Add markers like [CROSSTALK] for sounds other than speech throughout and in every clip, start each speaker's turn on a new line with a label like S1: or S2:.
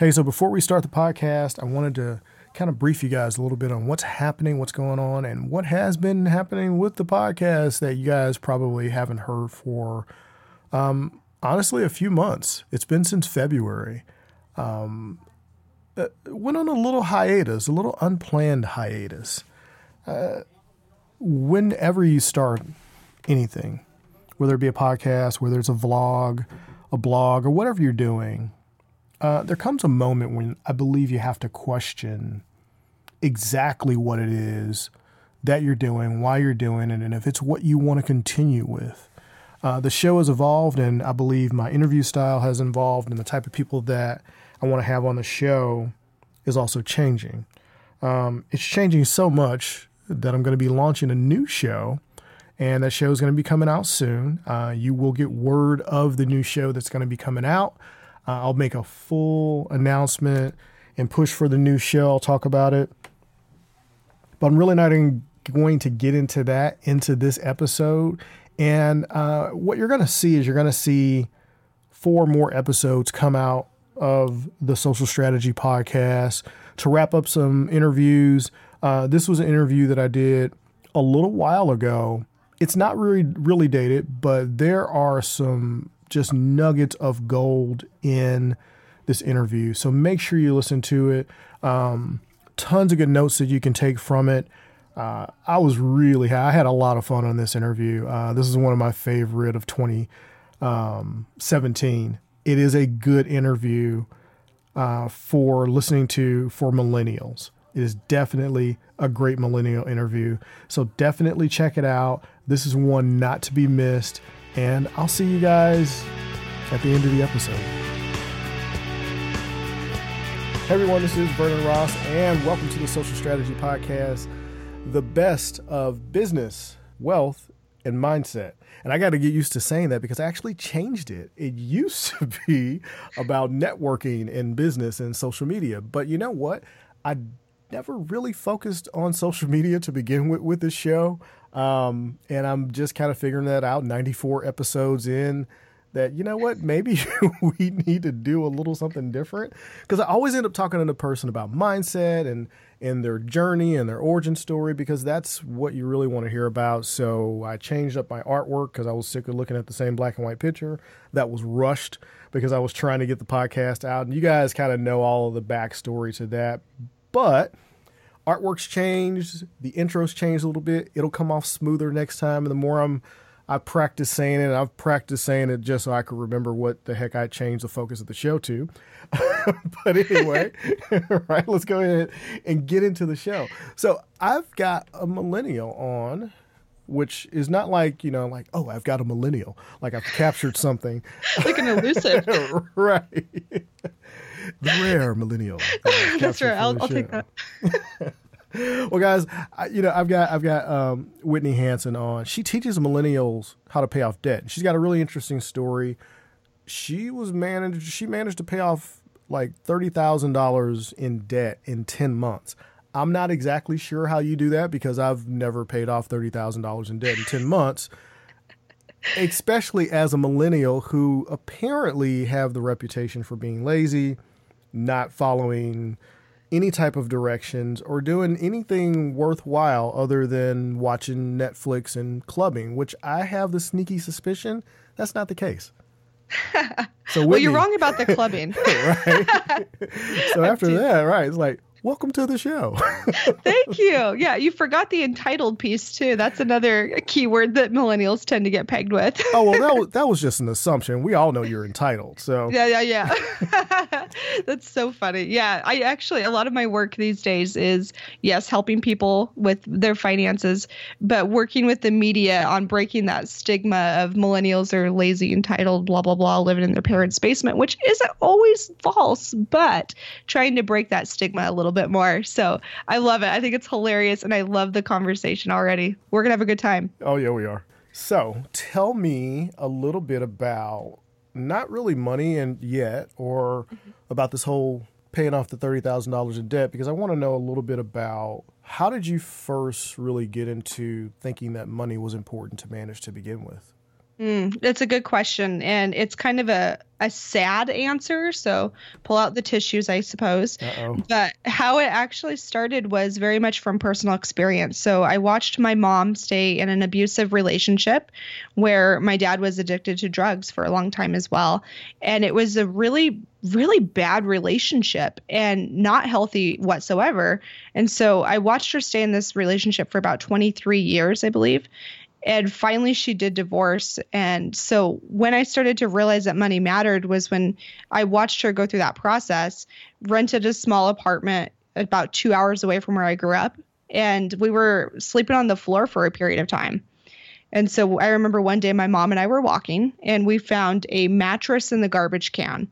S1: Hey, so before we start the podcast, I wanted to kind of brief you guys a little bit on what's happening, what's going on, and what has been happening with the podcast that you guys probably haven't heard for um, honestly a few months. It's been since February. Um, uh, went on a little hiatus, a little unplanned hiatus. Uh, whenever you start anything, whether it be a podcast, whether it's a vlog, a blog, or whatever you're doing, uh, there comes a moment when I believe you have to question exactly what it is that you're doing, why you're doing it, and if it's what you want to continue with. Uh, the show has evolved, and I believe my interview style has evolved, and the type of people that I want to have on the show is also changing. Um, it's changing so much that I'm going to be launching a new show, and that show is going to be coming out soon. Uh, you will get word of the new show that's going to be coming out. Uh, I'll make a full announcement and push for the new show. I'll talk about it. But I'm really not going to get into that into this episode. And uh, what you're going to see is you're going to see four more episodes come out of the Social Strategy podcast to wrap up some interviews. Uh, this was an interview that I did a little while ago. It's not really really dated, but there are some just nuggets of gold in this interview. So make sure you listen to it. Um, tons of good notes that you can take from it. Uh, I was really, high. I had a lot of fun on this interview. Uh, this is one of my favorite of 2017. Um, it is a good interview uh, for listening to for millennials. It is definitely a great millennial interview. So definitely check it out. This is one not to be missed. And I'll see you guys at the end of the episode. Hey everyone, this is Vernon Ross, and welcome to the Social Strategy Podcast, the best of business, wealth, and mindset. And I got to get used to saying that because I actually changed it. It used to [LAUGHS] be about networking and business and social media. But you know what? I never really focused on social media to begin with with this show. Um, and I'm just kind of figuring that out 94 episodes in that, you know what, maybe [LAUGHS] we need to do a little something different. Because I always end up talking to the person about mindset and, and their journey and their origin story because that's what you really want to hear about. So I changed up my artwork because I was sick of looking at the same black and white picture that was rushed because I was trying to get the podcast out. And you guys kind of know all of the backstory to that. But artwork's changed, the intros changed a little bit. It'll come off smoother next time. And the more I'm I practice saying it, I've practiced saying it just so I could remember what the heck I changed the focus of the show to. [LAUGHS] but anyway, [LAUGHS] right, let's go ahead and get into the show. So I've got a millennial on which is not like you know like oh i've got a millennial like i've captured something
S2: like an elusive [LAUGHS]
S1: right the rare millennial. [LAUGHS]
S2: That's right. I'll, I'll take that. [LAUGHS]
S1: well, guys, I, you know I've got I've got um, Whitney Hansen on. She teaches millennials how to pay off debt. She's got a really interesting story. She was managed. She managed to pay off like thirty thousand dollars in debt in ten months. I'm not exactly sure how you do that because I've never paid off thirty thousand dollars in debt in ten months especially as a millennial who apparently have the reputation for being lazy, not following any type of directions or doing anything worthwhile other than watching Netflix and clubbing, which I have the sneaky suspicion that's not the case. [LAUGHS]
S2: So Whitney, well, you're wrong about the clubbing, [LAUGHS]
S1: right? [LAUGHS] so after that, right, it's like, welcome to the show. [LAUGHS]
S2: Thank you. Yeah, you forgot the entitled piece too. That's another keyword that millennials tend to get pegged with.
S1: oh well, that was, [LAUGHS] that was just an assumption. We all know you're entitled. So
S2: yeah, yeah, yeah. [LAUGHS] That's so funny. Yeah, I actually a lot of my work these days is yes, helping people with their finances, but working with the media on breaking that stigma of millennials are lazy, entitled, blah blah blah, living in their parents' basement, which isn't always false, but trying to break that stigma a little little bit more. So I love it. I think it's hilarious and I love the conversation already. We're going to have a good time.
S1: Oh, yeah, we are. So tell me a little bit about not really money and yet or mm-hmm. about this whole paying off the $30,000 in debt because I want to know a little bit about how did you first really get into thinking that money was important to manage to begin with?
S2: Mm, it's a good question, and it's kind of a a sad answer. So pull out the tissues, I suppose.
S1: Uh-oh.
S2: But how it actually started was very much from personal experience. So I watched my mom stay in an abusive relationship where my dad was addicted to drugs for a long time as well, and it was a really really bad relationship and not healthy whatsoever. And so I watched her stay in this relationship for about 23 years, I believe and finally she did divorce. And so when i started to realize that money mattered was when i watched her go through that process rented a small apartment about two hours away from where i grew up. And we were sleeping on the floor for a period of time. And so i remember one day my mom and i were walking and we found a mattress in the garbage can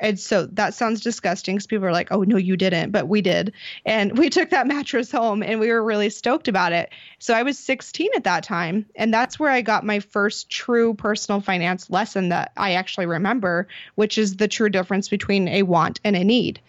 S2: and so that sounds disgusting because people are like, oh, no, you didn't, but we did. And we [LAUGHS] took that mattress home and we were really stoked about it. So I was 16 at that time. And that's where I got my first true personal finance lesson that I actually remember, which is the true difference between a want and a need.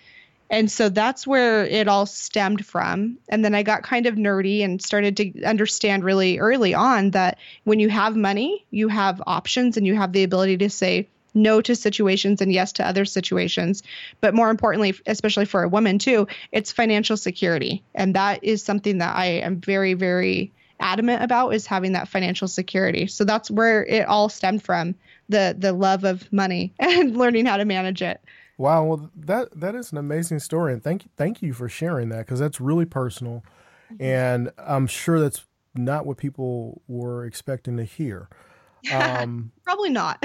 S2: And so that's where it all stemmed from. And then I got kind of nerdy and started to understand really early on that when you have money, you have options and you have the ability to say, no to situations and yes to other situations. But more importantly, especially for a woman too, it's financial security. And that is something that I am very, very adamant about is having that financial security. So that's where it all stemmed from the the love of money [LAUGHS] and learning how to manage it.
S1: Wow, well that that is an amazing story and thank you thank you for sharing that because that's really personal mm-hmm. and I'm sure that's not what people were expecting to hear.
S2: Um, [LAUGHS] Probably not.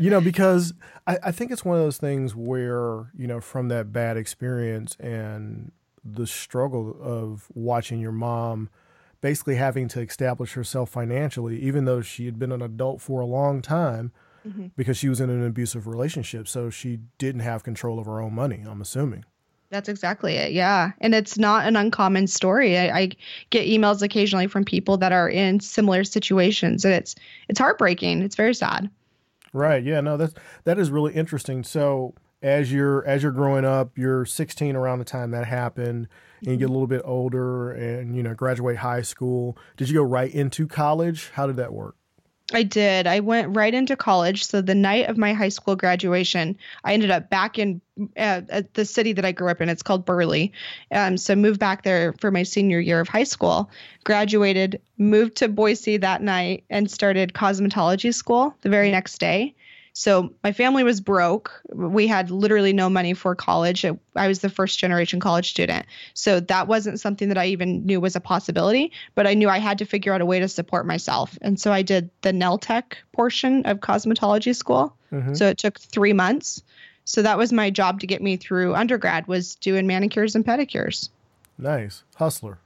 S1: you know, [LAUGHS] because I, I think it's one of those things where, you know, from that bad experience and the struggle of watching your mom basically having to establish herself financially, even though she had been an adult for a long time mm-hmm. because she was in an abusive relationship. So she didn't have control of her own money, I'm assuming.
S2: That's exactly it. Yeah. And it's not an uncommon story. I, I, get emails occasionally from people that are in similar situations and it's it's heartbreaking. It's very sad.
S1: Right. Yeah, no, that's that is really interesting. So as you're as you're growing up, you're 16 around the time that happened and you get a mm-hmm. little bit older and you know graduate high school. Did you go right into college? How did that work?
S2: I did. I went right into college. So the night of my high school graduation, I ended up back in uh, at the city that I grew up in. It's called Burley. Um, so moved back there for my senior year of high school. Graduated, moved to Boise that night, and started cosmetology school the very next day. So my family was broke. We had literally no money for college. I was the first generation college student. So that wasn't something that I even knew was a possibility, but I knew I had to figure out a way to support myself. And so I did the nail tech portion of cosmetology school. Mm-hmm. So it took 3 months. So that was my job to get me through undergrad was doing manicures and pedicures.
S1: Nice. Hustler.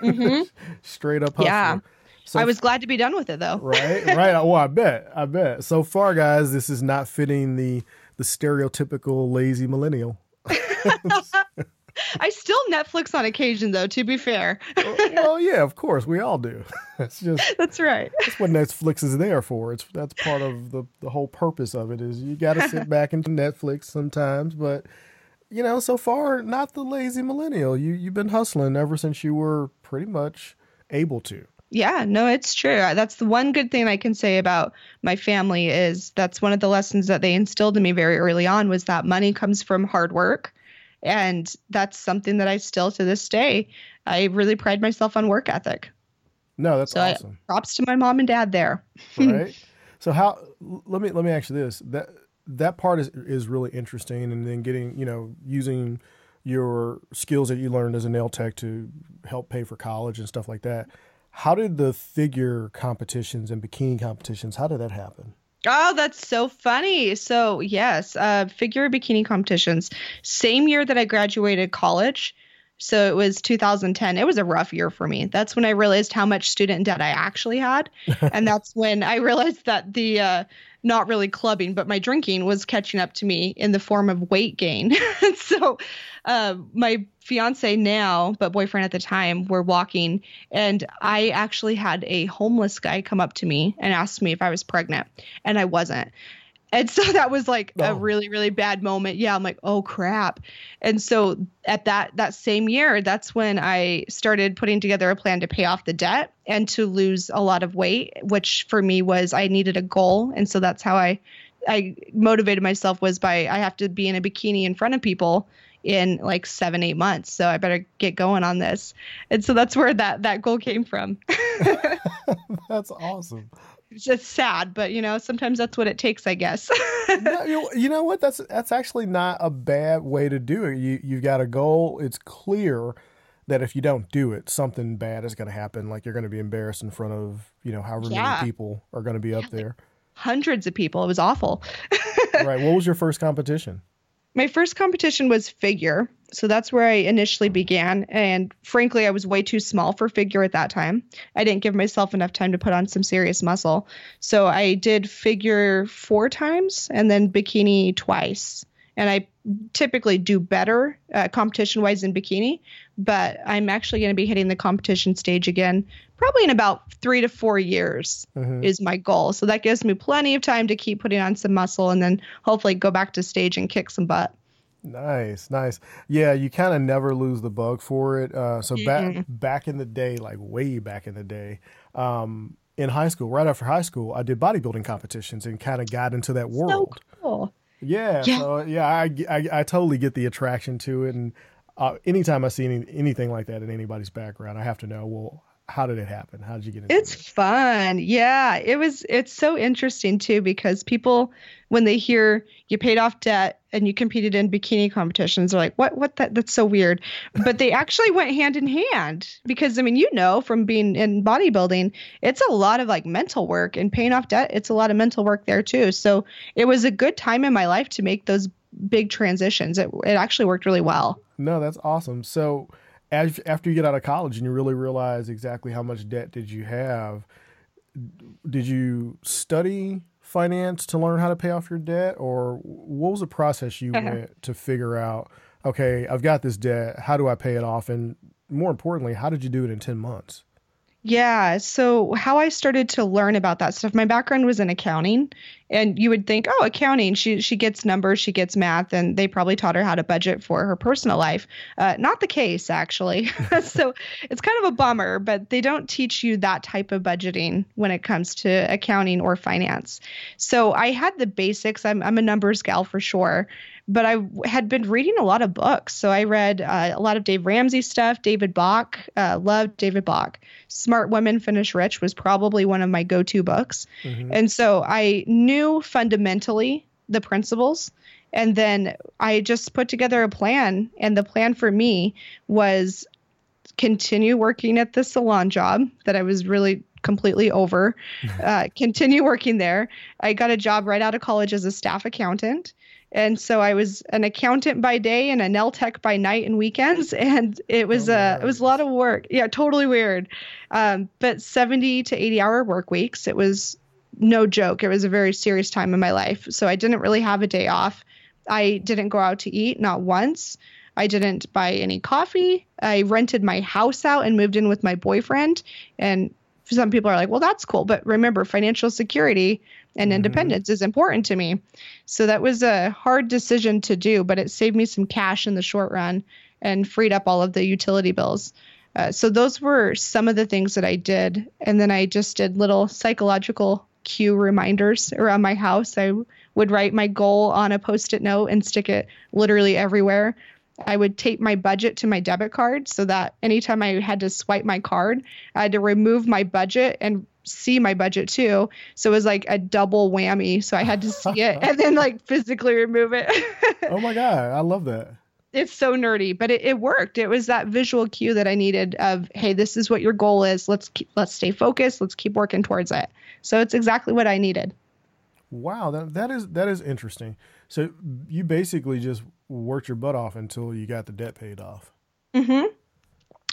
S1: Mm-hmm. [LAUGHS] Straight up hustler. Yeah.
S2: So I was glad to be done with it though.
S1: right, [LAUGHS] right. Well, I bet, I bet. So far, guys, this is not fitting the the stereotypical lazy millennial. [LAUGHS]
S2: I still Netflix on occasion, though. To be fair.
S1: well, yeah, of course, we all do. [LAUGHS] That's just
S2: that's right.
S1: That's what Netflix is there for. It's that's part of the the whole purpose of it is you got to sit back into Netflix sometimes, but you know, so far not the lazy millennial. You you've been hustling ever since you were pretty much able to.
S2: Yeah, no, it's true. That's the one good thing I can say about my family is that's one of the lessons that they instilled in me very early on was that money comes from hard work. And that's something that I still to this day, I really pride myself on work ethic.
S1: No, that's so awesome.
S2: I, props to my mom and dad there. [LAUGHS]
S1: right. So how let me let me ask you this. That that part is is really interesting and then getting, you know, using your skills that you learned as a nail tech to help pay for college and stuff like that how did the figure competitions and bikini competitions? How did that happen?
S2: Oh, that's so funny. So yes, uh, figure bikini competitions. Same year that I graduated college. So it was 2010. It was a rough year for me. That's when I realized how much student debt I actually had, [LAUGHS] and that's when I realized that the uh, not really clubbing, but my drinking was catching up to me in the form of weight gain. [LAUGHS] so uh, my fiance now, but boyfriend at the time, were walking, and I actually had a homeless guy come up to me and ask me if I was pregnant, and I wasn't. And so [LAUGHS] that was like oh. a really, really bad moment. Yeah, I'm like, oh crap. And so at that that same year, that's when I started putting together a plan to pay off the debt and to lose a lot of weight, which for me was I needed a goal. And so that's how I I motivated myself was by I have to be in a bikini in front of people in like seven eight months so i better get going on this and so that's where that that goal came from [LAUGHS] [LAUGHS]
S1: that's awesome
S2: it's just sad but you know sometimes that's what it takes i guess. [LAUGHS]
S1: You, you know what? That's that's actually not a bad way to do it. You you've got a goal. It's clear that if you don't do it something bad is going to happen. Like you're going to be embarrassed in front of you know however yeah. many people are going to be up there.
S2: hundreds of people. It was awful. [LAUGHS]
S1: Right. What was your first competition?
S2: My first competition was figure. So that's where I initially began. And frankly, I was way too small for figure at that time. I didn't give myself enough time to put on some serious muscle. So I did figure four times and then bikini twice and I typically do better uh, competition wise in bikini, but I'm actually going to be hitting the competition stage again probably in about three to four years mm-hmm. is my goal. So that gives me plenty of time to keep putting on some muscle and then hopefully go back to stage and kick some butt.
S1: Nice, nice. Yeah, you kind of never lose the bug for it. Uh, so mm-hmm. back back in the day, like way back in the day, um, in high school, right after high school, I did bodybuilding competitions and kind of got into that world. So cool. Yeah, yeah. So yeah, I, I, I totally get the attraction to it, and uh, anytime I see any, anything like that in anybody's background, I have to know. Well, how did it happen? How did you get into
S2: it's it? It's fun. Yeah, it was. It's so interesting too because people, when they hear you paid off debt and you competed in bikini competitions, are like, "What? What? That? That's so weird." But they actually went hand in hand because I mean, you know, from being in bodybuilding, it's a lot of like mental work and paying off debt. It's a lot of mental work there too. So it was a good time in my life to make those big transitions. It it actually worked really well.
S1: No, that's awesome. So as, after you get out of college and you really realize exactly how much debt did you have, did you study finance to learn how to pay off your debt, or what was the process you [LAUGHS] uh-huh. went to figure out? Okay, I've got this debt. How do I pay it off? And more importantly, how did you do it in ten months?
S2: Yeah. So, how I started to learn about that stuff, my background was in accounting. And you would think, oh, accounting, she, she gets numbers, she gets math, and they probably taught her how to budget for her personal life. Uh, not the case, actually. [LAUGHS] so, it's kind of a bummer, but they don't teach you that type of budgeting when it comes to accounting or finance. So, I had the basics. I'm, I'm a numbers gal for sure but I had been reading a lot of books. So I read uh, a lot of Dave Ramsey stuff, David Bach, uh, loved David Bach. Smart Women Finish Rich was probably one of my go to books. Mm-hmm. And so I knew fundamentally the principles. And then I just put together a plan. And the plan for me was continue working at the salon job that I was really completely over, [LAUGHS] uh, continue working there. I got a job right out of college as a staff accountant. And so I was an accountant by day and a nail tech by night and weekends, and it was oh, uh, it was a lot of work. Yeah, totally weird. Um, but 70 to 80 hour work weeks. It was no joke. It was a very serious time in my life. So I didn't really have a day off. I didn't go out to eat, not once. I didn't buy any coffee. I rented my house out and moved in with my boyfriend. And some people are like, well, that's cool. But remember, financial security and mm-hmm. independence is important to me. So that was a hard decision to do, but it saved me some cash in the short run and freed up all of the utility bills. Uh, so those were some of the things that I did. And then I just did little psychological cue reminders around my house. I would write my goal on a post it note and stick it literally everywhere. I would tape my budget to my debit card so that anytime I had to swipe my card, I had to remove my budget and see my budget too. So it was like a double whammy. So I had to see it [LAUGHS] and then like physically remove it.
S1: oh my God. I love that.
S2: It's so nerdy, but it, it worked. It was that visual cue that I needed of, hey, this is what your goal is. Let's keep, let's stay focused. Let's keep working towards it. So it's exactly what I needed.
S1: Wow, that that is that is interesting. So you basically just worked your butt off until you got the debt paid off.
S2: Mm-hmm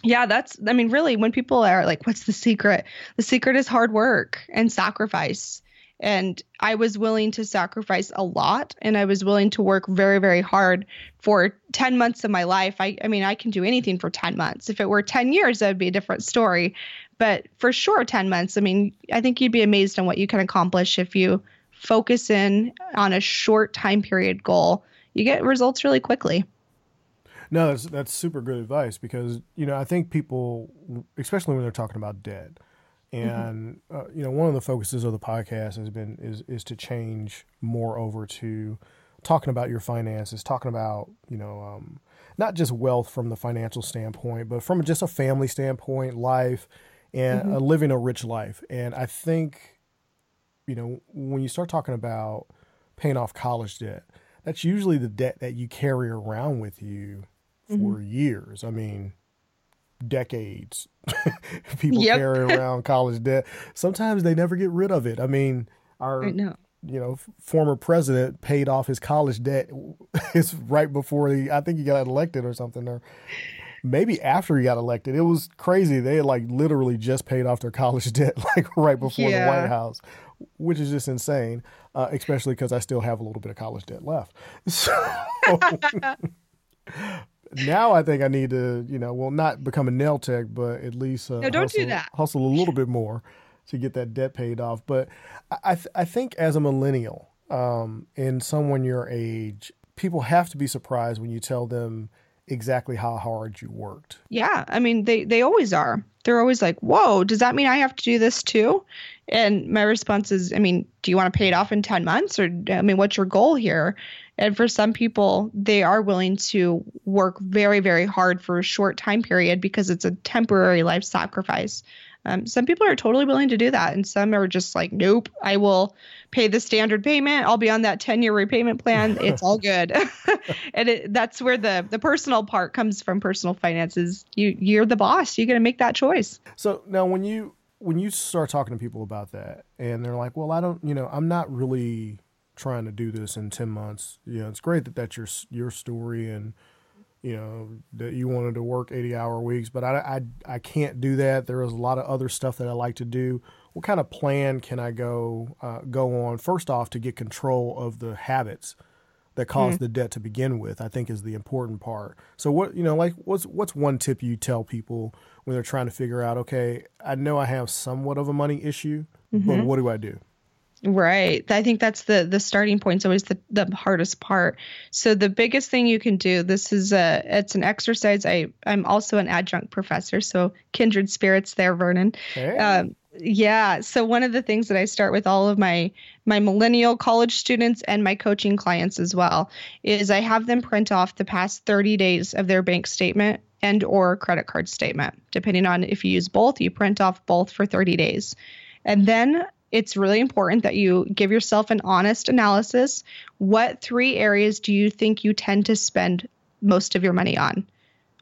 S2: yeah, that's, I mean, really, when people are like, what's the secret? The secret is hard work and sacrifice. And I was willing to sacrifice a lot and I was willing to work very, very hard for 10 months of my life. I, I mean, I can do anything for 10 months. If it were 10 years, that would be a different story. But for sure, 10 months, I mean, I think you'd be amazed on what you can accomplish if you focus in on a short time period goal, you get results really quickly.
S1: No, that's that's super good advice because you know I think people, especially when they're talking about debt. And mm-hmm. uh, you know one of the focuses of the podcast has been is is to change more over to talking about your finances, talking about you know um, not just wealth from the financial standpoint, but from just a family standpoint, life, and mm-hmm. uh, living a rich life. And I think you know when you start talking about paying off college debt, that's usually the debt that you carry around with you for mm-hmm. years. I mean, decades. [LAUGHS] People yep. carry [LAUGHS] around college debt. Sometimes they never get rid of it. I mean, our you know former president paid off his college debt. [LAUGHS] it's right before he, I think he got elected or something, or maybe after he got elected. It was crazy. They had like literally just paid off their college debt like right before yeah. the White House, which is just insane. Uh, especially because I still have a little bit of college debt left. So now I think I need to, you know, well, not become a nail tech, but at least uh,
S2: no, don't
S1: hustle,
S2: do that.
S1: hustle a little bit more to get that debt paid off. But I, th- I think as a millennial um, and someone your age, people have to be surprised when you tell them exactly how hard you worked.
S2: Yeah, I mean they they always are. They're always like, "Whoa, does that mean I have to do this too?" And my response is, I mean, do you want to pay it off in 10 months or I mean, what's your goal here? And for some people, they are willing to work very, very hard for a short time period because it's a temporary life sacrifice. Um, some people are totally willing to do that, and some are just like, nope, I will pay the standard payment. I'll be on that 10 year repayment plan. [LAUGHS] It's all good. [LAUGHS] and it, that's where the, the personal part comes from personal finances. You, you're the boss. You're going to make that choice.
S1: So now, when you when you start talking to people about that, and they're like, well, I don't, you know, I'm not really trying to do this in 10 months. You know, it's great that that's your, your story and, you know, that you wanted to work 80 hour weeks, but I, I, I can't do that. There is a lot of other stuff that I like to do. What kind of plan can I go, uh, go on first off to get control of the habits that cause mm-hmm. the debt to begin with? I think is the important part. So what, you know, like what's, what's one tip you tell people when they're trying to figure out, okay, I know I have somewhat of a money issue, mm-hmm. but what do I do?
S2: Right. I think that's the the starting point is always the, the hardest part. So the biggest thing you can do, this is a it's an exercise. I I'm also an adjunct professor, so kindred spirits there, Vernon. Hey. Um, yeah. So one of the things that I start with all of my my millennial college students and my coaching clients as well is I have them print off the past 30 days of their bank statement and or credit card statement. Depending on if you use both, you print off both for 30 days. And then it's really important that you give yourself an honest analysis. What three areas do you think you tend to spend most of your money on?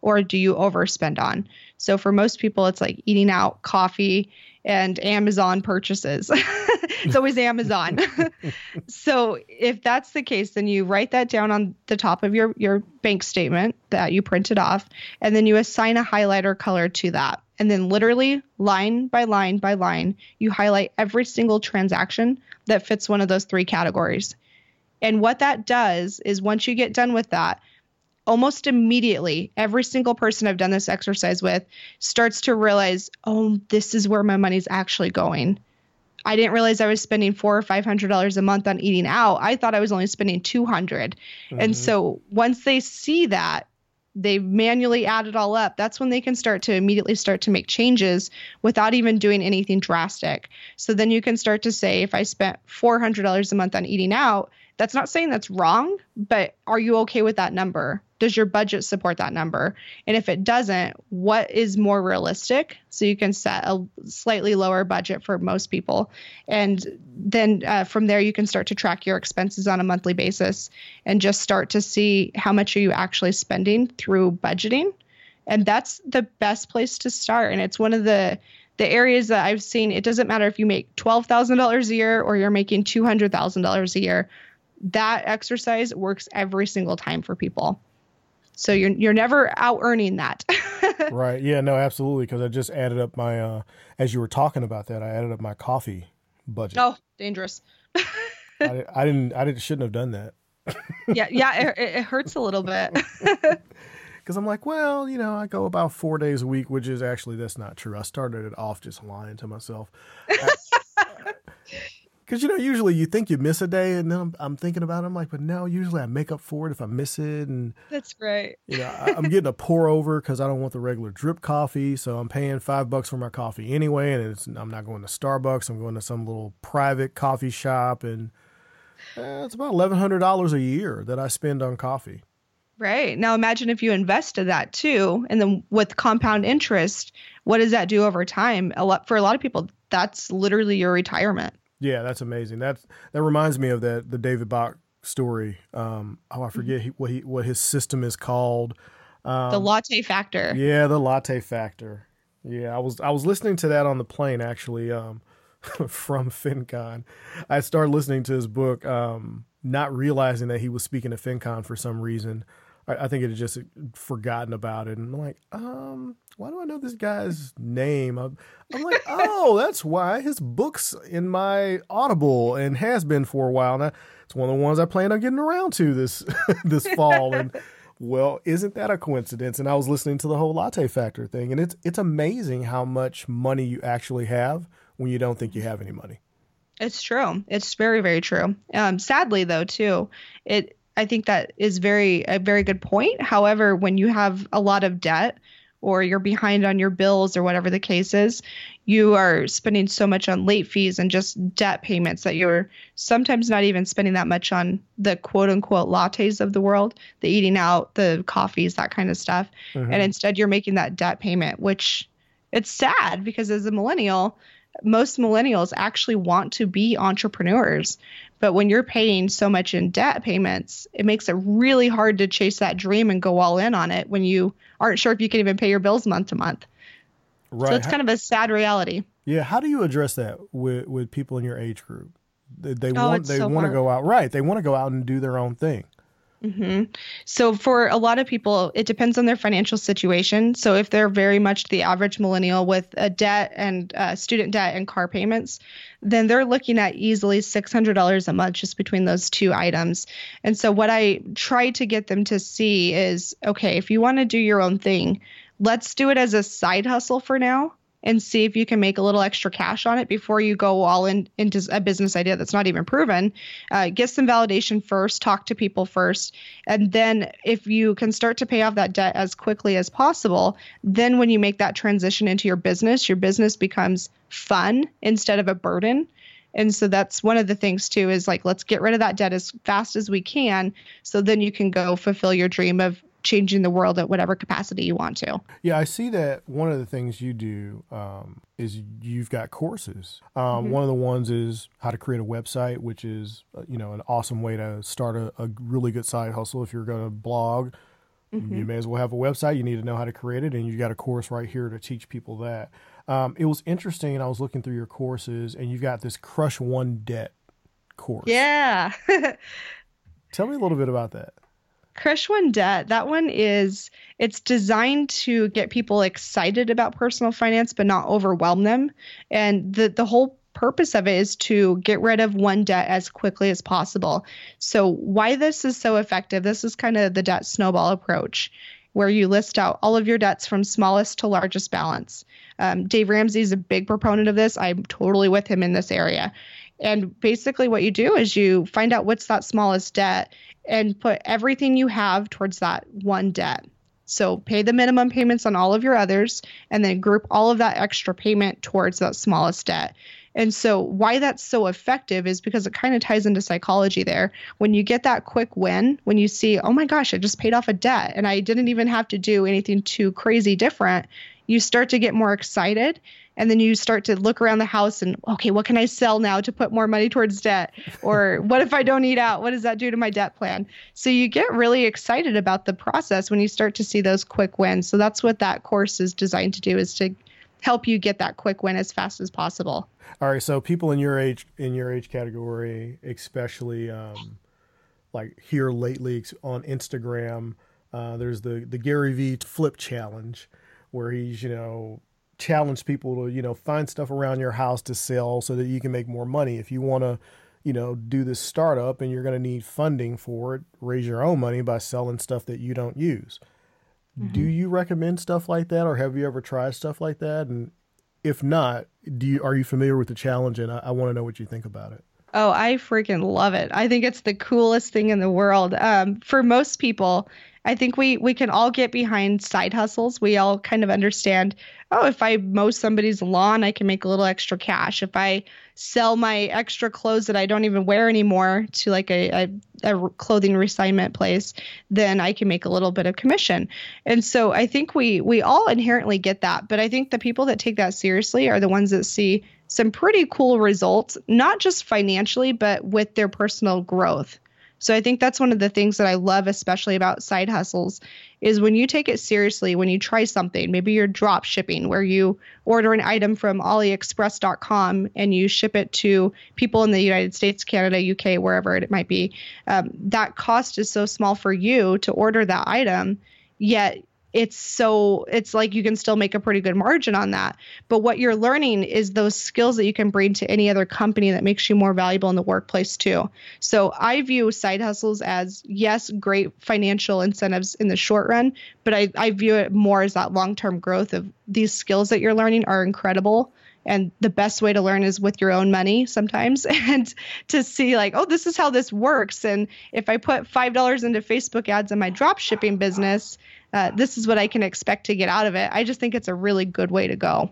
S2: Or do you overspend on? So for most people, it's like eating out, coffee, and Amazon purchases. [LAUGHS] it's always Amazon. [LAUGHS] so if that's the case, then you write that down on the top of your, your bank statement that you printed off, and then you assign a highlighter color to that. And then literally line by line by line, you highlight every single transaction that fits one of those three categories. And what that does is once you get done with that, almost immediately, every single person I've done this exercise with starts to realize, oh, this is where my money's actually going. I didn't realize I was spending four or five hundred dollars a month on eating out. I thought I was only spending two hundred. Mm-hmm. And so once they see that, they manually add it all up. That's when they can start to immediately start to make changes without even doing anything drastic. So then you can start to say, if I spent four hundred dollars a month on eating out, that's not saying that's wrong, but are you okay with that number? Does your budget support that number? And if it doesn't, what is more realistic? So you can set a slightly lower budget for most people. And then uh, from there, you can start to track your expenses on a monthly basis and just start to see how much are you actually spending through budgeting. And that's the best place to start. And it's one of the the areas that I've seen, it doesn't matter if you make $12,000 a year or you're making $200,000 a year that exercise works every single time for people. So you're you're never out earning that. [LAUGHS]
S1: right. Yeah. No. Absolutely. Because I just added up my uh, as you were talking about that, I added up my coffee budget.
S2: Oh, dangerous.
S1: I, I, didn't. I didn't. Shouldn't have done that. [LAUGHS]
S2: yeah. Yeah. It, it hurts a little bit. [LAUGHS]
S1: Because I'm like, well, you know, I go about four days a week, which is actually that's not true. I started it off just lying to myself Because you know, usually you think you miss a day, and then I'm, I'm, thinking about it. I'm like, but now usually I make up for it if I miss it, and
S2: that's great.
S1: You know, I, am getting a pour over because I don't want the regular drip coffee, so I'm paying five bucks for my coffee anyway, and I'm not going to Starbucks. I'm going to some little private coffee shop, and eh, it's about eleven hundred dollars a year that I spend on coffee.
S2: Right now, imagine if you invested that too, and then with compound interest, what does that do over time? A lot for a lot of people, that's literally your retirement.
S1: Yeah, that's amazing. That that reminds me of that the David Bach story. Um, oh, I forget he, what he what his system is called.
S2: Um, the latte factor.
S1: Yeah, the latte factor. Yeah, I was I was listening to that on the plane actually um, [LAUGHS] from FinCon. I started listening to his book, um, not realizing that he was speaking to FinCon for some reason. I, I think it had just forgotten about it, and I'm like, um, why do I know this guy's name? I'm, I'm like, [LAUGHS] oh, that's why his book's in my Audible and has been for a while now. It's one of the ones I plan on getting around to this [LAUGHS] this fall. And well, isn't that a coincidence? And I was listening to the whole latte factor thing, and it's it's amazing how much money you actually have when you don't think you have any money.
S2: It's true. It's very very true. Um, sadly though, too, it I think that is very a very good point. However, when you have a lot of debt or you're behind on your bills or whatever the case is, you are spending so much on late fees and just debt payments that you're sometimes not even spending that much on the quote unquote lattes of the world, the eating out, the coffees, that kind of stuff. Mm-hmm. And instead you're making that debt payment, which it's sad because as a millennial, most millennials actually want to be entrepreneurs. But when you're paying so much in debt payments, it makes it really hard to chase that dream and go all in on it when you aren't sure if you can even pay your bills month to month. Right. So it's kind of a sad reality.
S1: Yeah. How do you address that with, with people in your age group? They, they oh, want they so want to go out right. They want to go out and do their own thing.
S2: Mm-hmm. So, for a lot of people, it depends on their financial situation. So, if they're very much the average millennial with a debt and uh, student debt and car payments, then they're looking at easily $600 a month just between those two items. And so, what I try to get them to see is okay, if you want to do your own thing, let's do it as a side hustle for now and see if you can make a little extra cash on it before you go all in into a business idea that's not even proven. Uh, get some validation first, talk to people first, and then if you can start to pay off that debt as quickly as possible, then when you make that transition into your business, your business becomes fun instead of a burden. And so that's one of the things too is like let's get rid of that debt as fast as we can so then you can go fulfill your dream of changing the world at whatever capacity you want to.
S1: Yeah, I see that one of the things you do um, is you've got courses. Um, mm-hmm. One of the ones is how to create a website, which is uh, you know an awesome way to start a, a really good side hustle. If you're going to blog, mm-hmm. you may as well have a website. You need to know how to create it, and you got a course right here to teach people that. Um, it was interesting. I was looking through your courses, and you've got this Crush One Debt course.
S2: Yeah. [LAUGHS]
S1: Tell me a little bit about that.
S2: Debt, that one is it's designed to get people excited about personal finance but not overwhelm them. And the the whole purpose of it is to get rid of one debt as quickly as possible. So why this is so effective, this is kind of the debt snowball approach where you list out all of your debts from smallest to largest balance. Um, Dave Ramsey is a big proponent of this. I'm totally with him in this area. And basically, what you do is you find out what's that smallest debt and put everything you have towards that one debt. So pay the minimum payments on all of your others and then group all of that extra payment towards that smallest debt. And so, why that's so effective is because it kind of ties into psychology there. When you get that quick win, when you see, oh my gosh, I just paid off a debt and I didn't even have to do anything too crazy different, you start to get more excited and then you start to look around the house and okay what can i sell now to put more money towards debt? Or [LAUGHS] what if i don't eat out? What does that do to my debt plan? So you get really excited about the process when you start to see those quick wins. So that's what that course is designed to do is to help you get that quick win as fast as possible.
S1: All right so people in your age in your age category especially um, like here lately on instagram uh, there's the the gary vee flip challenge where he's you know challenge people to you know find stuff around your house to sell so that you can make more money. If you want to you know do this startup and you're going to need funding for it raise your own money by selling stuff that you don't use. Mm-hmm. do you recommend stuff like that or have you ever tried stuff like that? And if not do you are you familiar with the challenge? And i, I want to know what you think about it
S2: Oh, I freaking love it. I think it's the coolest thing in the world. Um, for most people, I think we we can all get behind side hustles. We all kind of understand, oh, if I mow somebody's lawn, I can make a little extra cash. If I sell my extra clothes that I don't even wear anymore to like a, a, a clothing reassignment place, then I can make a little bit of commission. And so I think we we all inherently get that, but I think the people that take that seriously are the ones that see some pretty cool results, not just financially, but with their personal growth. So I think that's one of the things that I love especially about side hustles is when you take it seriously, when you try something, maybe you're drop shipping where you order an item from aliexpress.com and you ship it to people in the United States, Canada, UK, wherever it might be. Um, that cost is so small for you to order that item, yet it's so it's like you can still make a pretty good margin on that. But what you're learning is those skills that you can bring to any other company that makes you more valuable in the workplace too. So i view side hustles as yes great financial incentives in the short run but i, I view it more as that long-term growth of these skills that you're learning are incredible. And the best way to learn is with your own money sometimes [LAUGHS] and to see like oh this is how this works. And if i put five dollars into facebook ads in my drop shipping business uh, this is what I can expect to get out of it. I just think it's a really good way to go.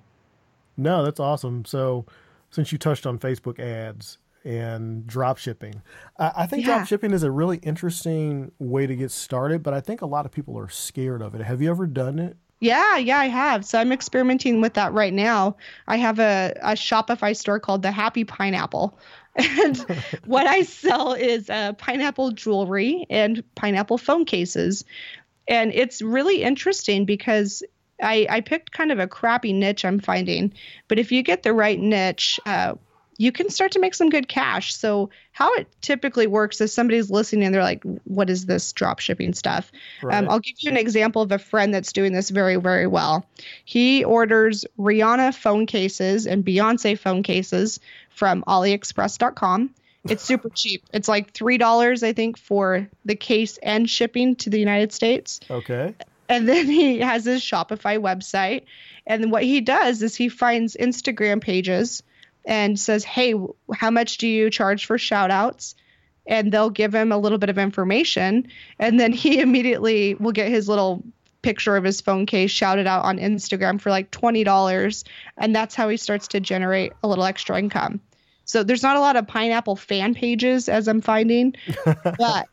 S1: No, that's awesome. So, since you touched on Facebook ads and drop shipping, I, I think yeah. drop shipping is a really interesting way to get started, but I think a lot of people are scared of it. Have you ever done it?
S2: Yeah, yeah, I have. So I'm experimenting with that right now. I have a, a Shopify store called the Happy Pineapple. [LAUGHS] And [LAUGHS] what I sell is uh, pineapple jewelry and pineapple phone cases and it's really interesting because I, I picked kind of a crappy niche I'm finding, but if you get the right niche, uh, you can start to make some good cash. So how it typically works is somebody's listening and they're like, "What is this drop shipping stuff?" Um, right. Um, I'll give you an example of a friend that's doing this very, very well. He orders Rihanna phone cases and Beyonce phone cases from AliExpress.com. It's super cheap. It's like three dollars, I think, for the case and shipping to the United States.
S1: Okay.
S2: And then he has his Shopify website, and what he does is he finds Instagram pages and says, "Hey, how much do you charge for shout outs?" And they'll give him a little bit of information, and then he [LAUGHS] immediately will get his little picture of his phone case shouted out on Instagram for like $20 and that's how he starts to generate a little extra income. So there's not a lot of pineapple fan pages as I'm finding. [LAUGHS] but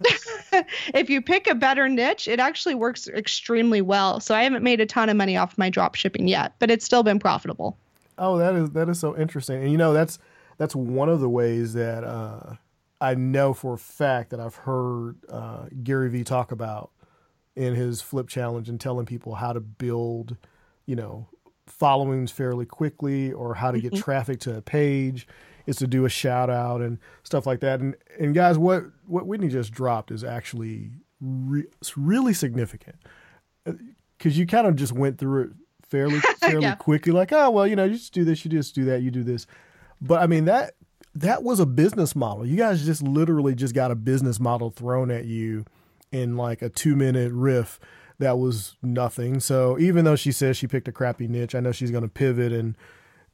S2: [LAUGHS] if you pick a better niche, it actually works extremely well. So I haven't made a ton of money off my drop shipping yet, but it's still been profitable.
S1: Oh, that is that is so interesting. And you know, that's that's one of the ways that uh, I know for a fact that I've heard uh, Gary Vee talk about in his flip challenge and telling people how to build, you know, followings fairly quickly or how to get mm-hmm. traffic to a page is to do a shout out and stuff like that. And and guys, what what Whitney just dropped is actually re- really significant because uh, you kind of just went through it fairly [LAUGHS] fairly yeah. quickly. Like, oh well, you know, you just do this, you just do that, you do this. But I mean that that was a business model. You guys just literally just got a business model thrown at you in like a two minute riff that was nothing. So even though she says she picked a crappy niche, I know she's going to pivot and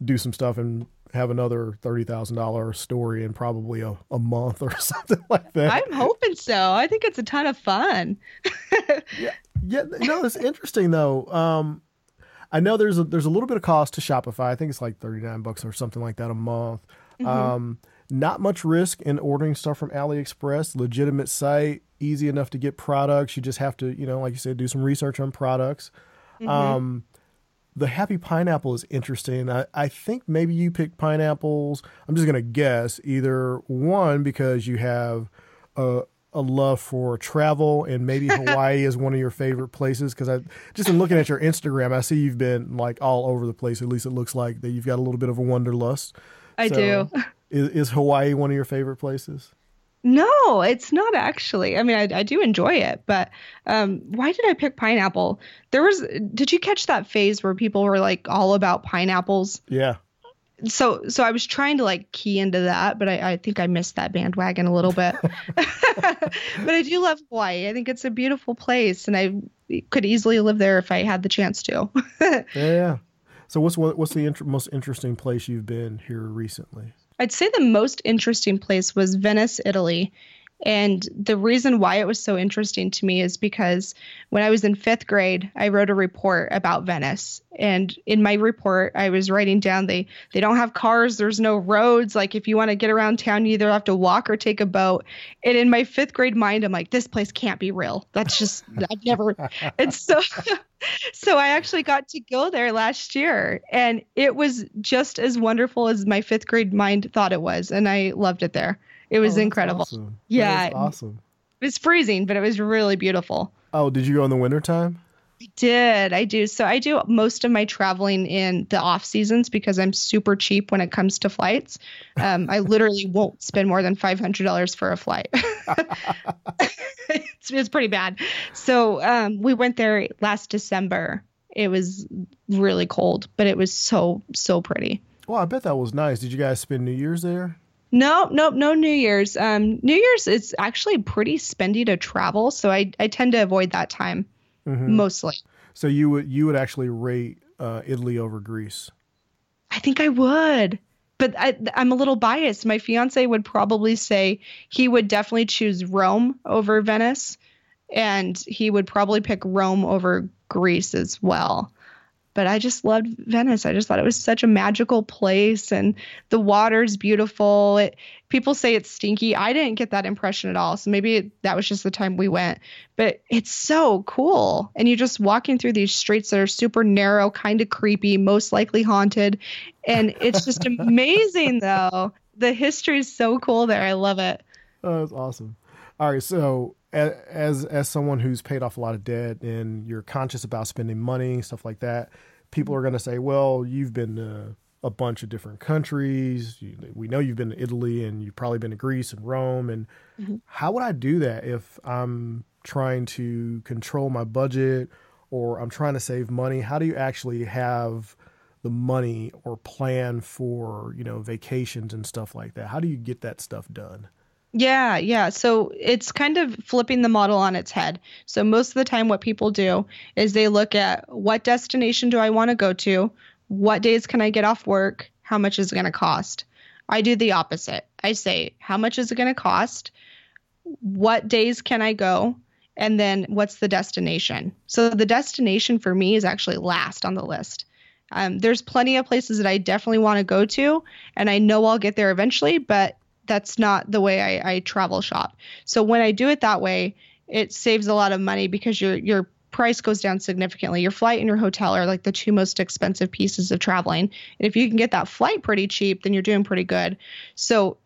S1: do some stuff and have another thirty thousand dollar story in probably a, a month or [LAUGHS] something like that.
S2: I'm hoping so. I think it's a ton of fun. [LAUGHS]
S1: yeah, yeah. Know, it's interesting though. Um, I know there's a there's a little bit of cost to Shopify. I think it's like thirty nine bucks or something like that a month. Mm-hmm. Um, not much risk in ordering stuff from AliExpress. Legitimate site, easy enough to get products. You just have to, you know, like you said, do some research on products. Mm-hmm. Um, the happy pineapple is interesting. I, I think maybe you picked pineapples. I'm just gonna guess either one because you have a, a love for travel and maybe [LAUGHS] Hawaii is one of your favorite places because I just in looking at your Instagram, I see you've been like all over the place. At least it looks like that you've got a little bit of a wanderlust.
S2: I so, do. [LAUGHS]
S1: Is, is Hawaii one of your favorite places?
S2: No, it's not actually. I mean, I, I do enjoy it, but um, why did I pick pineapple? There was. Did you catch that phase where people were like all about pineapples?
S1: Yeah.
S2: So, so I was trying to like key into that, but I, I think I missed that bandwagon a little bit. [LAUGHS] but I do love Hawaii. I think it's a beautiful place, and I could easily live there if I had the chance to. [LAUGHS]
S1: yeah. So, what's what's the inter- most interesting place you've been here recently?
S2: I'd say the most interesting place was Venice, Italy. And the reason why it was so interesting to me is because when I was in fifth grade, I wrote a report about Venice. And in my report, I was writing down they they don't have cars, there's no roads. Like if you want to get around town, you either have to walk or take a boat. And in my fifth grade mind, I'm like, this place can't be real. That's just [LAUGHS] I've never. and so [LAUGHS] so I actually got to go there last year, and it was just as wonderful as my fifth grade mind thought it was, and I loved it there. It was oh, incredible.
S1: Awesome.
S2: Yeah.
S1: awesome.
S2: It was freezing, but it was really beautiful.
S1: Oh, did you go in the wintertime?
S2: I did. I do. So I do most of my traveling in the off seasons because I'm super cheap when it comes to flights. Um, I literally [LAUGHS] won't spend more than five hundred dollars for a flight. [LAUGHS] it's, it's, pretty bad. So um, we went there last December. It was really cold, but it was so so pretty.
S1: Well, I bet that was nice. Did you guys spend New Year's there?
S2: No, nope, no New Year's. Um, New Year's is actually pretty spendy to travel, so I I tend to avoid that time mm-hmm. mostly.
S1: So you would you would actually rate uh, Italy over Greece?
S2: I think I would, but I, I'm a little biased. My fiance would probably say he would definitely choose Rome over Venice, and he would probably pick Rome over Greece as well but I just loved Venice. I just thought it was such a magical place and the water's beautiful. It, people say it's stinky. I didn't get that impression at all. So maybe it, that was just the time we went. But it's so cool. And you're just walking through these streets that are super narrow, kind of creepy, most likely haunted. And it's just [LAUGHS] amazing, though. The history is so cool there. I love it.
S1: Oh, that's awesome. All right. So as as someone who's paid off a lot of debt and you're conscious about spending money stuff like that people are going to say well you've been to a bunch of different countries. You, we know you've been to italy and you've probably been to greece and rome. And mm-hmm. how would i do that if i'm trying to control my budget or i'm trying to save money? How do you actually have the money or plan for you know vacations and stuff like that? How do you get that stuff done
S2: yeah, yeah. So it's kind of flipping the model on its head. So most of the time, what people do is they look at what destination do I want to go to? What days can I get off work? How much is it going to cost? I do the opposite. I say, how much is it going to cost? What days can I go? And then what's the destination? So the destination for me is actually last on the list. Um, there's plenty of places that I definitely want to go to, and I know I'll get there eventually, but that's not the way I, I travel shop. So when I do it that way, it saves a lot of money because your your price goes down significantly. Your flight and your hotel are like the two most expensive pieces of traveling. And if you can get that flight pretty cheap, then you're doing pretty good. So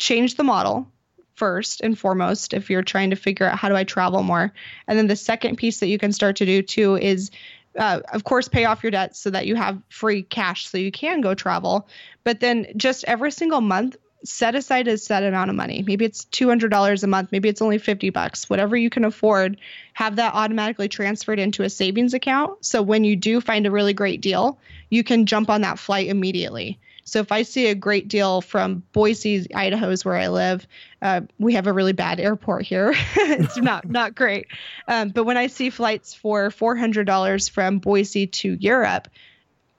S2: change the model first and foremost if you're trying to figure out how do I travel more. And then the second piece that you can start to do too is uh, of course, pay off your debt so that you have free cash so you can go travel. But then just every single month, set aside a set amount of money. Maybe it's $200 a month, maybe it's only 50 bucks, whatever you can afford, have that automatically transferred into a savings account. So when you do find a really great deal, you can jump on that flight immediately. So if I see a great deal from Boise, Idaho is where I live, uh, we have a really bad airport here. [LAUGHS] it's not [LAUGHS] not great. Um, but when I see flights for $400 from Boise to Europe,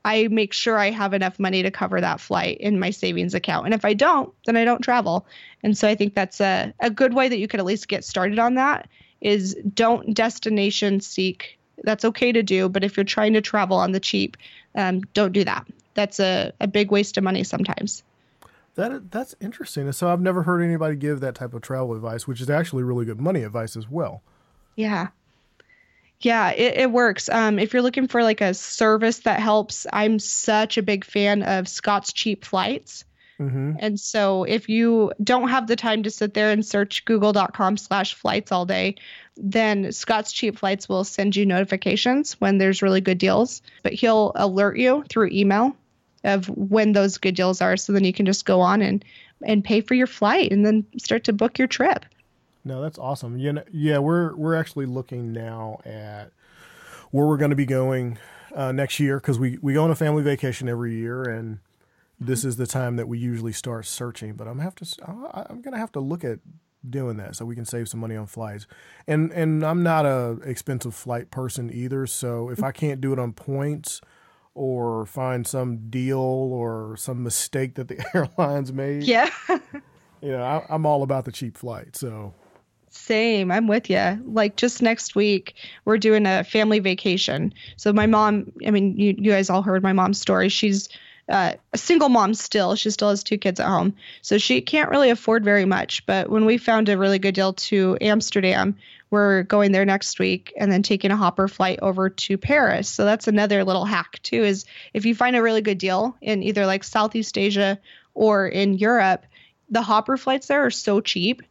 S2: I make sure I have enough money to cover that flight in my savings account. And if I don't, then I don't travel. And so I think that's a, a good way that you could at least get started on that is don't destination seek. That's okay to do, but if you're trying to travel on the cheap, um, don't do that. That's a, a big waste of money sometimes.
S1: That that's interesting. So I've never heard anybody give that type of travel advice, which is actually really good money advice as well.
S2: Yeah. Yeah, it, it works. Um, if you're looking for like a service that helps, I'm such a big fan of Scott's Cheap Flights. Mm-hmm. And so if you don't have the time to sit there and search google.com slash flights all day, then Scott's Cheap Flights will send you notifications when there's really good deals. But he'll alert you through email of when those good deals are. So then you can just go on and, and pay for your flight and then start to book your trip.
S1: No, that's awesome. You know, yeah, we're we're actually looking now at where we're going to be going uh, next year because we we go on a family vacation every year, and this is the time that we usually start searching. But I'm have to I'm going to have to look at doing that so we can save some money on flights. And and I'm not a expensive flight person either, so if I can't do it on points or find some deal or some mistake that the [LAUGHS] airlines made.
S2: Yeah.
S1: you know, I, I'm all about the cheap flight. So
S2: Same. I'm with you. Like just next week, we're doing a family vacation. So my mom, I mean, you, you guys all heard my mom's story. She's uh, a single mom still. She still has two kids at home. So she can't really afford very much. But when we found a really good deal to Amsterdam, we're going there next week and then taking a hopper flight over to Paris. So that's another little hack too is if you find a really good deal in either like Southeast Asia or in Europe, the hopper flights there are so cheap.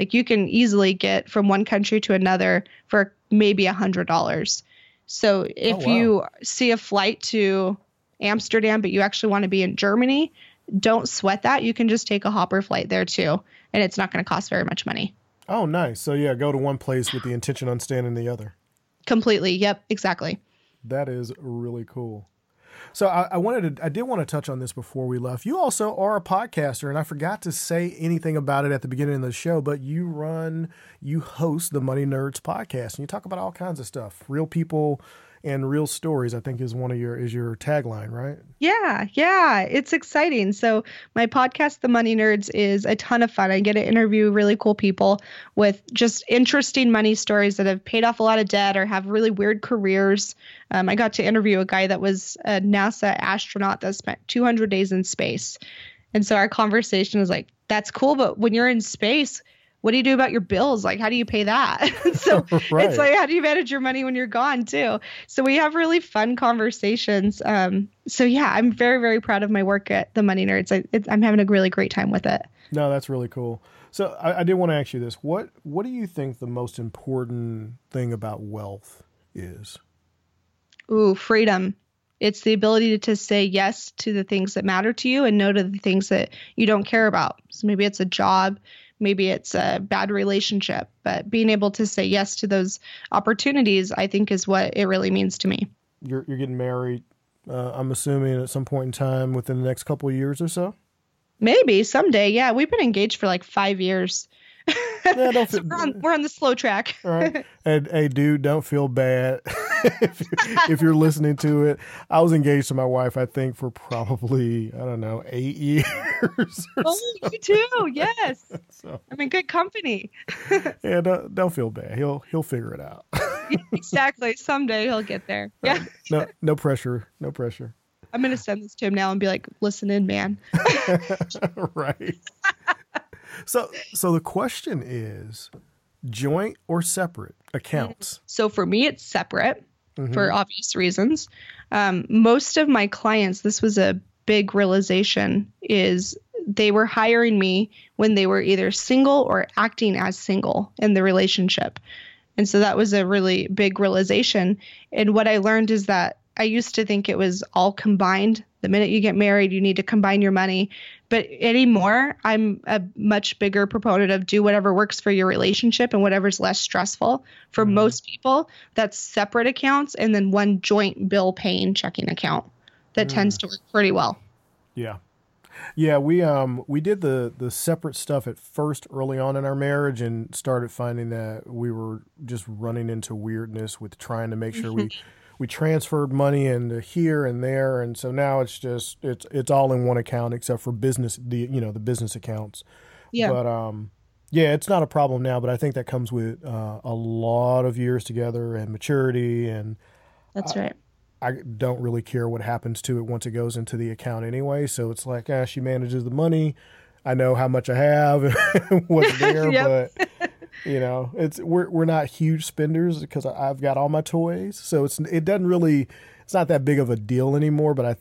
S2: Like you can easily get from one country to another for maybe a hundred dollars. So if
S1: Oh, wow.
S2: you see a flight to Amsterdam, but you actually want to be in Germany, don't sweat that. You can just take a hopper flight there too, and it's not going to cost very much money.
S1: Oh, nice. So yeah, go to one place with the intention on staying in the other.
S2: Completely. Yep. Exactly.
S1: That is really cool. So I, I wanted to, I did want to touch on this before we left. You also are a podcaster, and I forgot to say anything about it at the beginning of the show, but you run, you host the Money Nerds podcast, and you talk about all kinds of stuff, real people and real stories. I think is one of your is your tagline, right?
S2: Yeah, yeah, it's exciting. So my podcast, The Money Nerds, is a ton of fun. I get to interview really cool people with just interesting money stories that have paid off a lot of debt or have really weird careers. Um, I got to interview a guy that was a NASA astronaut that spent 200 days in space, and so our conversation was like, "That's cool, but when you're in space." What do you do about your bills? Like, how do you pay that? [LAUGHS] so [LAUGHS]
S1: Right.
S2: it's like, how do you manage your money when you're gone, too? So we have really fun conversations. Um, so yeah, I'm very very proud of my work at the Money Nerds. I, it, I'm having a really great time with it.
S1: No, that's really cool. So I, I did want to ask you this: what what do you think the most important thing about wealth is?
S2: Ooh, freedom. It's the ability to say yes to the things that matter to you and no to the things that you don't care about. So maybe it's a job, maybe it's a bad relationship, but being able to say yes to those opportunities, I think, is what it really means to me.
S1: You're you're getting married. Uh, I'm assuming at some point in time within the next couple of years or so.
S2: Maybe someday. Yeah, we've been engaged for like five years.
S1: Yeah, don't
S2: So we're on, we're on the slow track.
S1: right. [LAUGHS] And hey, dude, don't feel bad [LAUGHS] if, if you're listening to it. I was engaged to my wife, I think, for probably I don't know eight [LAUGHS] years.
S2: Oh, you too. Yes.
S1: so.
S2: I'm in good company.
S1: Yeah, don't, don't feel bad. He'll he'll figure it out.
S2: exactly. Someday he'll get there. Yeah.
S1: no no pressure. No pressure.
S2: I'm going to send this to him now and be like, listen in, man.
S1: right. So so the question is joint or separate accounts?
S2: So for me, it's separate
S1: Mhm.
S2: for obvious reasons. Um, most of my clients, this was a big realization, is they were hiring me when they were either single or acting as single in the relationship. And so that was a really big realization. And what I learned is that I used to think it was all combined. The minute you get married, you need to combine your money. But anymore, I'm a much bigger proponent of do whatever works for your relationship and whatever's less stressful. For
S1: Mhm.
S2: most people, that's separate accounts and then one joint bill paying checking account that
S1: Mm.
S2: tends to work pretty well.
S1: Yeah. Yeah, we um we did the the separate stuff at first early on in our marriage and started finding that we were just running into weirdness with trying to make sure we [LAUGHS] we transferred money into here and there and so now it's just it's it's all in one account except for business the you know the business accounts.
S2: Yeah.
S1: But um yeah, it's not a problem now, but I think that comes with uh, a lot of years together and maturity and
S2: That's right.
S1: I don't really care what happens to it once it goes into the account anyway. So it's like, ah, she manages the money. I know how much I have [LAUGHS] and what's [LAUGHS] there,
S2: Yep.
S1: but you know, it's we're we're not huge spenders because I've got all my toys. So it's it doesn't really it's not that big of a deal anymore. But I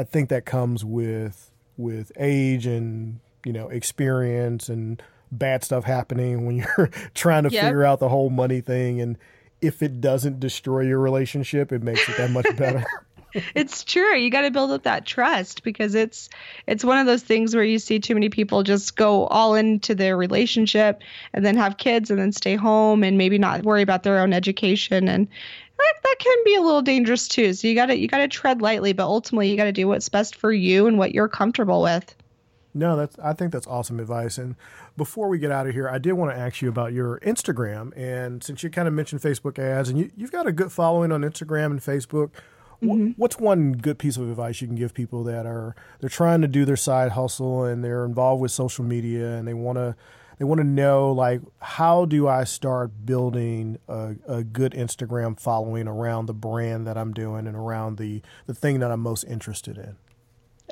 S1: I think that comes with with age and you know experience and bad stuff happening when [LAUGHS] you're trying to
S2: Yep.
S1: figure out the whole money thing and if it doesn't destroy your relationship, it makes it that much better. [LAUGHS]
S2: it's true you got to build up that trust because it's it's one of those things where you see too many people just go all into their relationship and then have kids and then stay home and maybe not worry about their own education and that, that can be a little dangerous too so you got to you got to tread lightly but ultimately you got to do what's best for you and what you're comfortable with
S1: No, that's I think that's awesome advice. And before we get out of here, I did want to ask you about your Instagram. And since you kind of mentioned Facebook ads, and you, you've got a good following on Instagram and Facebook, mm-hmm. what's one good piece of advice you can give people that are they're trying to do their side hustle and they're involved with social media and they want to they want to know like how do I start building a, a, good Instagram following around the brand that I'm doing and around the the thing that I'm most interested in.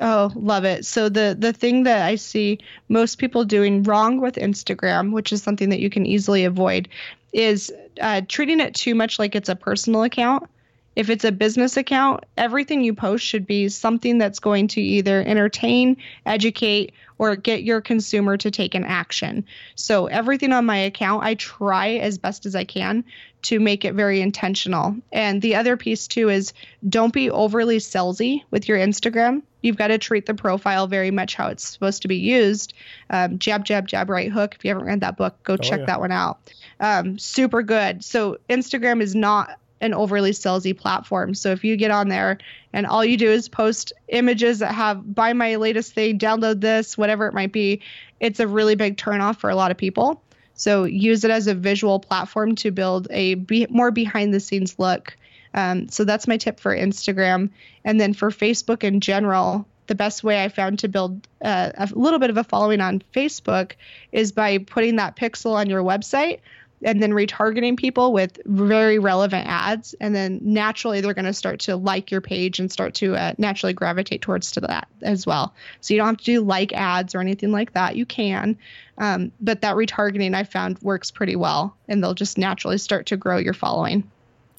S2: Oh, love it. So the the thing that I see most people doing wrong with Instagram, which is something that you can easily avoid, is uh, treating it too much like it's a personal account. If it's a business account, everything you post should be something that's going to either entertain, educate, or get your consumer to take an action. So everything on my account, I try as best as I can to make it very intentional. And the other piece too is don't be overly salesy with your Instagram. You've got to treat the profile very much how it's supposed to be used. Um, jab, jab, jab, right hook. If you haven't read that book, go oh, check yeah. that one out. Um, super good. So Instagram is not an overly salesy platform. So if you get on there and all you do is post images that have buy my latest thing, download this, whatever it might be, it's a really big turnoff for a lot of people. So use it as a visual platform to build a be- more behind the scenes look. Um, so that's my tip for Instagram. And then for Facebook in general, the best way I found to build uh, a little bit of a following on Facebook is by putting that pixel on your website and then retargeting people with very relevant ads. And then naturally they're going to start to like your page and start to uh, naturally gravitate towards to that as well. So you don't have to do like ads or anything like that. You can um, but that retargeting i found works pretty well and they'll just naturally start to grow your following.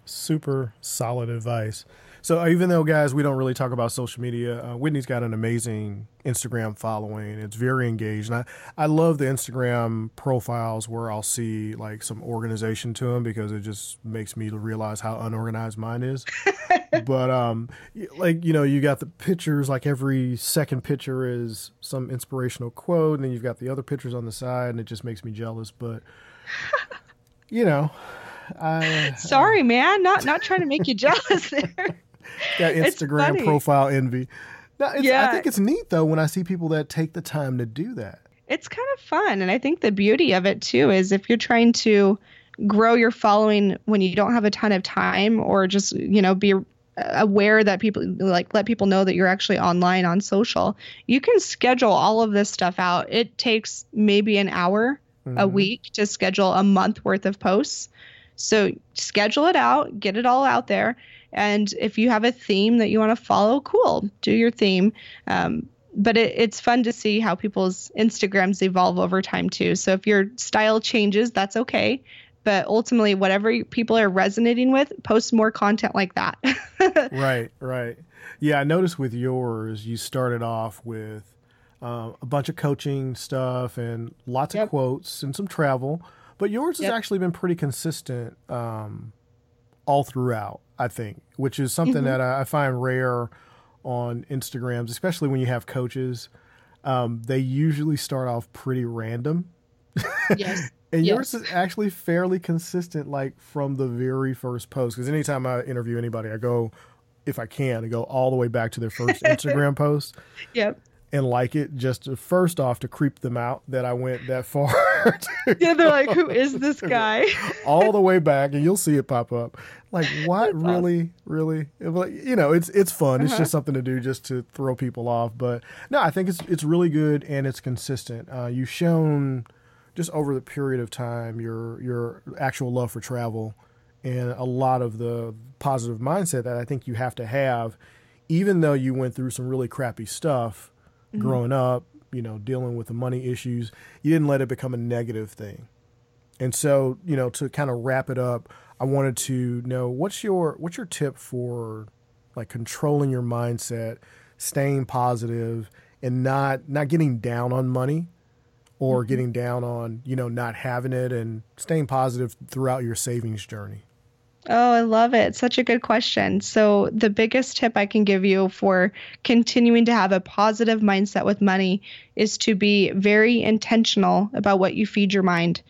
S1: Super solid advice so even though, guys, we don't really talk about social media, uh, Whitney's got an amazing Instagram following. It's very engaged, and I I love the Instagram profiles where I'll see like some organization to them because it just makes me realize how unorganized mine is. [LAUGHS] but um, like you know, you got the pictures. Like every second picture is some inspirational quote, and then you've got the other pictures on the side, and it just makes me jealous. But [LAUGHS] you know. I,
S2: Sorry, uh, man. Not not trying to make you jealous there. [LAUGHS]
S1: that Instagram profile envy. No, yeah. I think it's neat though when I see people that take the time to do that.
S2: It's kind of fun, and I think the beauty of it too is if you're trying to grow your following when you don't have a ton of time, or just you know be aware that people like let people know that you're actually online on social. You can schedule all of this stuff out. It takes maybe an hour mm-hmm. a week to schedule a month worth of posts. So schedule it out, get it all out there, and if you have a theme that you want to follow, cool, do your theme. Um, but it, it's fun to see how people's Instagrams evolve over time too. So if your style changes, that's okay. But ultimately, whatever people are resonating with, post more content like that. [LAUGHS]
S1: right, right. Yeah, I noticed with yours, you started off with uh, a bunch of coaching stuff and lots yep. of quotes and some travel. But yours has actually been pretty consistent um, all throughout. I think, which is something mm-hmm. that I, find rare on Instagrams, especially when you have coaches. Um, they usually start off pretty random.
S2: Yes. [LAUGHS]
S1: and
S2: yes.
S1: yours is actually fairly consistent, like from the very first post. Because anytime I interview anybody, I go, if I can, I go all the way back to their first Instagram [LAUGHS] post.
S2: Yep
S1: and like it just to, first off to creep them out that I went that far. [LAUGHS] [LAUGHS]
S2: yeah, they're like, "Who is this [LAUGHS] guy?"
S1: All the way back, and you'll see it pop up. Like, [LAUGHS] what? That's really, awesome. really? You know, it's it's fun. Uh-huh. It's just something to do, just to throw people off. But no, I think it's it's really good and it's consistent. Uh, you've shown just over the period of time your your actual love for travel and a lot of the positive mindset that I think you have to have, even though you went through some really crappy stuff mm-hmm. growing up, you know, dealing with the money issues, you didn't let it become a negative thing. And so, you know, to kind of wrap it up, I wanted to know what's your what's your tip for like controlling your mindset, staying positive and not not getting down on money or mm-hmm. getting down on, you know, not having it and staying positive throughout your savings journey.
S2: Oh, I love it. Such a good question. So, the biggest tip I can give you for continuing to have a positive mindset with money is to be very intentional about what you feed your mind.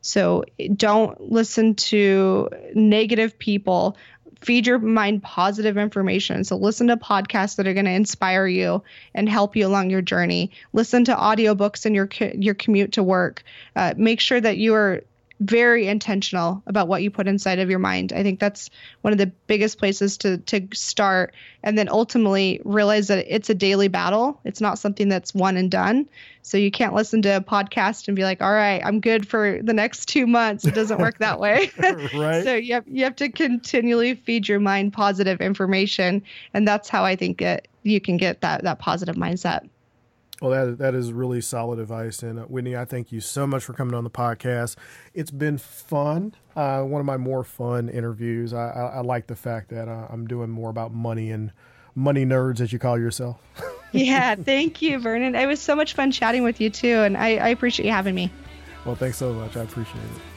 S2: So, don't listen to negative people. Feed your mind positive information. So, listen to podcasts that are going to inspire you and help you along your journey. Listen to audiobooks in your your commute to work. Uh, make sure that you are very intentional about what you put inside of your mind. I think that's one of the biggest places to to start and then ultimately realize that it's a daily battle. It's not something that's one and done. So you can't listen to a podcast and be like, "All right, I'm good for the next 2 months." It doesn't work that way. [LAUGHS] [LAUGHS] right. so you have you have to continually feed your mind positive information and that's how I think that you can get that that positive mindset.
S1: Well, that that is really solid advice, and uh, Whitney, I thank you so much for coming on the podcast. It's been fun. Uh, one of my more fun interviews. I, I, I like the fact that uh, I'm doing more about money and money nerds, as you call yourself. [LAUGHS]
S2: yeah, thank you, Vernon. It was so much fun chatting with you too, and I, I appreciate you having me.
S1: Well, thanks so much. I appreciate it.